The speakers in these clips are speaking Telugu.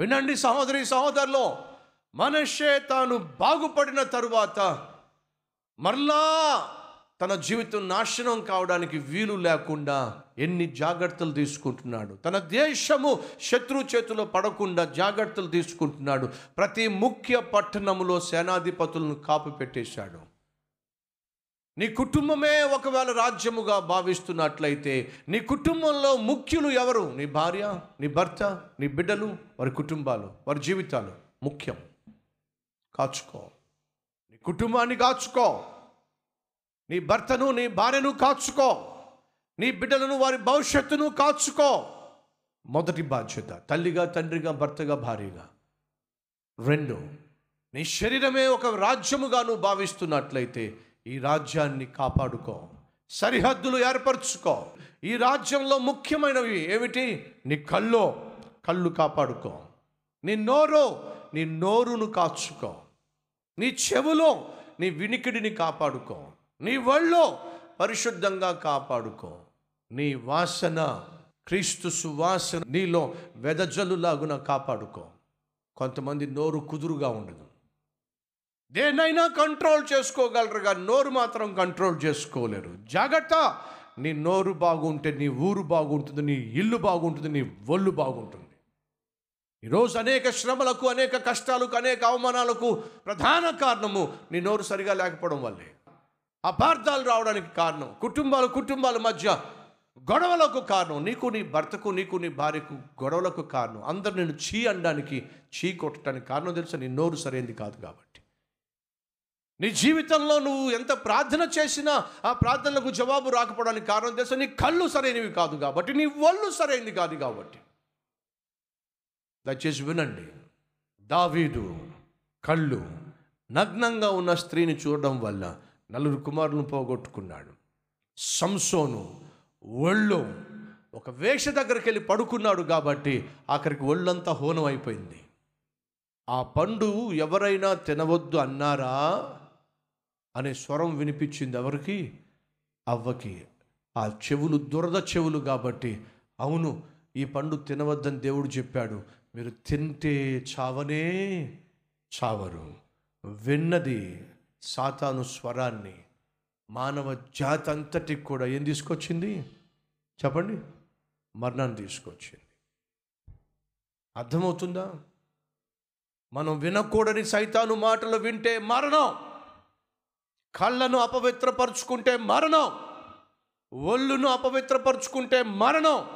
వినండి సహోదరి సహోదరులు మనషే తాను బాగుపడిన తరువాత మరలా తన జీవితం నాశనం కావడానికి వీలు లేకుండా ఎన్ని జాగ్రత్తలు తీసుకుంటున్నాడు. తన దేశము శత్రు చేతిలో పడకుండా జాగ్రత్తలు తీసుకుంటున్నాడు. ప్రతి ముఖ్య పట్టణములో సేనాధిపతులను కాపు పెట్టేశాడు. నీ కుటుంబమే ఒకవేళ రాజ్యముగా భావిస్తున్నట్లయితే నీ కుటుంబంలో ముఖ్యులు ఎవరు? నీ భార్య నీ భర్త నీ బిడ్డలు వారి కుటుంబాలు వారి జీవితాలు. ముఖ్యం. కాచుకో. నీ కుటుంబాన్ని కాచుకో. నీ భర్తను నీ భార్యను కాచుకో. నీ బిడ్డలను వారి భవిష్యత్తును కాచుకో. మొదటి బాధ్యత తల్లిగా తండ్రిగా భర్తగా భార్యగా. రెండు నీ శరీరమే ఒక రాజ్యముగా నువ్వు భావిస్తున్నట్లయితే ఈ రాజ్యాన్ని కాపాడుకో. సరిహద్దులు ఏర్పరచుకో. ఈ రాజ్యంలో ముఖ్యమైనవి ఏమిటి? నీ కళ్ళు కళ్ళు కాపాడుకో. నీ నోరు నీ నోరును కాచుకో. నీ చెవులో నీ వినికిడిని కాపాడుకో. నీ ఒళ్ళో పరిశుద్ధంగా కాపాడుకో. నీ వాసన క్రీస్తు సువాసన నీలో వెదజల్లులాగున కాపాడుకో. కొంతమంది నోరు కుదురుగా ఉండదు. దేన్నైనా కంట్రోల్ చేసుకోగలరు కానీ నోరు మాత్రం కంట్రోల్ చేసుకోలేరు. జాగ్రత్త! నీ నోరు బాగుంటే నీ ఊరు బాగుంటుంది నీ ఇల్లు బాగుంటుంది నీ ఒళ్ళు బాగుంటుంది. ఈరోజు అనేక శ్రమలకు అనేక కష్టాలకు అనేక అవమానాలకు ప్రధాన కారణము నీ నోరు సరిగా లేకపోవడం వల్లే. అపార్థాలు రావడానికి కారణం కుటుంబాలు కుటుంబాల మధ్య గొడవలకు కారణం నీకు నీ భర్తకు నీకు నీ భార్యకు గొడవలకు కారణం. అందరు నేను చీ అనడానికి చీ కొట్టడానికి కారణం తెలుసా? నీ నోరు సరైనది కాదు కాబట్టి. నీ జీవితంలో నువ్వు ఎంత ప్రార్థన చేసినా ఆ ప్రార్థనలకు జవాబు రాకపోవడానికి కారణం తెలుసు. నీ కళ్ళు సరైనవి కాదు కాబట్టి నీ ఒళ్ళు సరైనది కాదు కాబట్టి. దయచేసి వినండి. దావీదు కళ్ళు నగ్నంగా ఉన్న స్త్రీని చూడడం వల్ల నలుగురు కుమారులను పోగొట్టుకున్నాడు. సంసోను ఒళ్ళు ఒక వేష దగ్గరికి వెళ్ళి పడుకున్నాడు కాబట్టి ఆఖరికి ఒళ్ళంతా హోనం అయిపోయింది. ఆ పండు ఎవరైనా తినవద్దు అన్నారా? అనే స్వరం వినిపించింది ఎవరికి? అవ్వకి. ఆ చెవులు దురద చెవులు కాబట్టి. అవును ఈ పండు తినవద్దని దేవుడు చెప్పాడు. మీరు తింటే చావనే చావరు. విన్నది సాతాను స్వరాన్ని. మానవ జాతి అంతటికి కూడా ఏం తీసుకొచ్చింది? చెప్పండి. మరణాన్ని తీసుకొచ్చింది. అర్థమవుతుందా? మనం వినకూడని సైతాను మాటలు వింటే మరణం. కళ్ళను అపవిత్రపరుచుకుంటే మరణం ఒళ్ళును అపవిత్రపరుచుకుంటే మరణం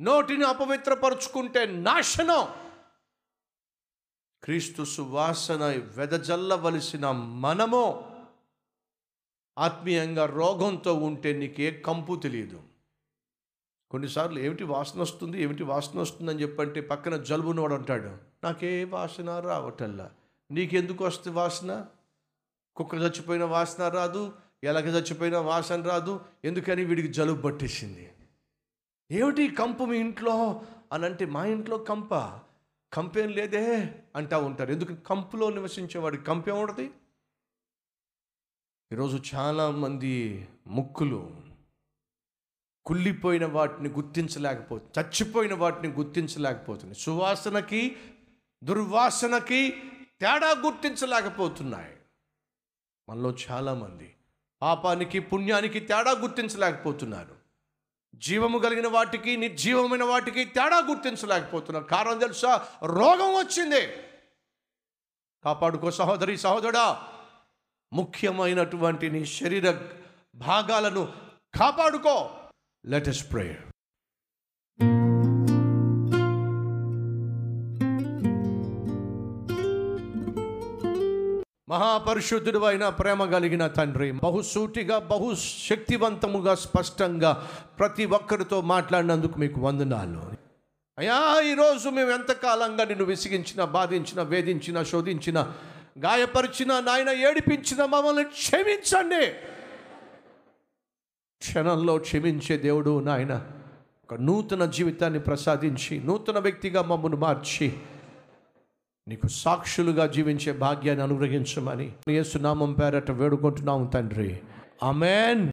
నోటిని అపవిత్రపరుచుకుంటే నాశనం. క్రీస్తు సువాసన వెదజల్లవలసిన మనము ఆత్మీయంగా రోగంతో ఉంటే నీకే కంపు తెలియదు కొన్నిసార్లు ఏమిటి వాసన వస్తుంది ఏమిటి వాసన వస్తుందని చెప్పంటే పక్కన జలుబునోడు అంటాడు నాకే వాసన రావటల్లా నీకెందుకు వస్తుంది వాసన? కుక్క చచ్చిపోయిన వాసన రాదు ఎలక చచ్చిపోయిన వాసన రాదు ఎందుకని వీడికి జలుబు పట్టేసింది? ఏమిటి కంపు మీ ఇంట్లో? అని అంటే మా ఇంట్లో కంప. కంపేం లేదే అంటా ఉంటారు. ఎందుకు? కంపులో నివసించేవాడికి కంపే ఉండదు ఈరోజు చాలామంది ముక్కులు కుళ్ళిపోయిన వాటిని గుర్తించలేకపో చచ్చిపోయిన వాటిని గుర్తించలేకపోతుంది సువాసనకి దుర్వాసనకి తేడా గుర్తించలేకపోతున్నాయి. మనలో చాలామంది పాపానికి పుణ్యానికి తేడా గుర్తించలేకపోతున్నారు. జీవము కలిగిన వాటికి నిర్జీవమైన వాటికి తేడా గుర్తించలేకపోతున్నారు. కారణం తెలుసా? రోగం వచ్చింది. కాపాడుకో సహోదరి సహోదరుడా. ముఖ్యమైనటువంటి నీ శరీర భాగాలను కాపాడుకో. లెటెస్ట్ ప్రేయర్ మహాపరిశుద్ధుడు అయిన ప్రేమ కలిగిన తండ్రి బహుసూటిగా బహుశక్తివంతముగా స్పష్టంగా ప్రతి ఒక్కరితో మాట్లాడినందుకు మీకు వందనాలు. అయ్యా ఈరోజు మేము ఎంతకాలంగా నిన్ను విసిగించిన బాధించిన వేధించిన శోధించిన గాయపరిచిన నాయన ఏడిపించిన మమ్మల్ని క్షమించండి. క్షణంలో క్షమించే దేవుడు నాయన ఒక నూతన జీవితాన్ని ప్రసాదించి నూతన వ్యక్తిగా మమ్మల్ని మార్చి నీకు సాక్షులుగా జీవించే భాగ్యాన్ని అనుగ్రహించమని. యేసునామం పేరట వేడుకుంటున్నాము తండ్రి. అమెన్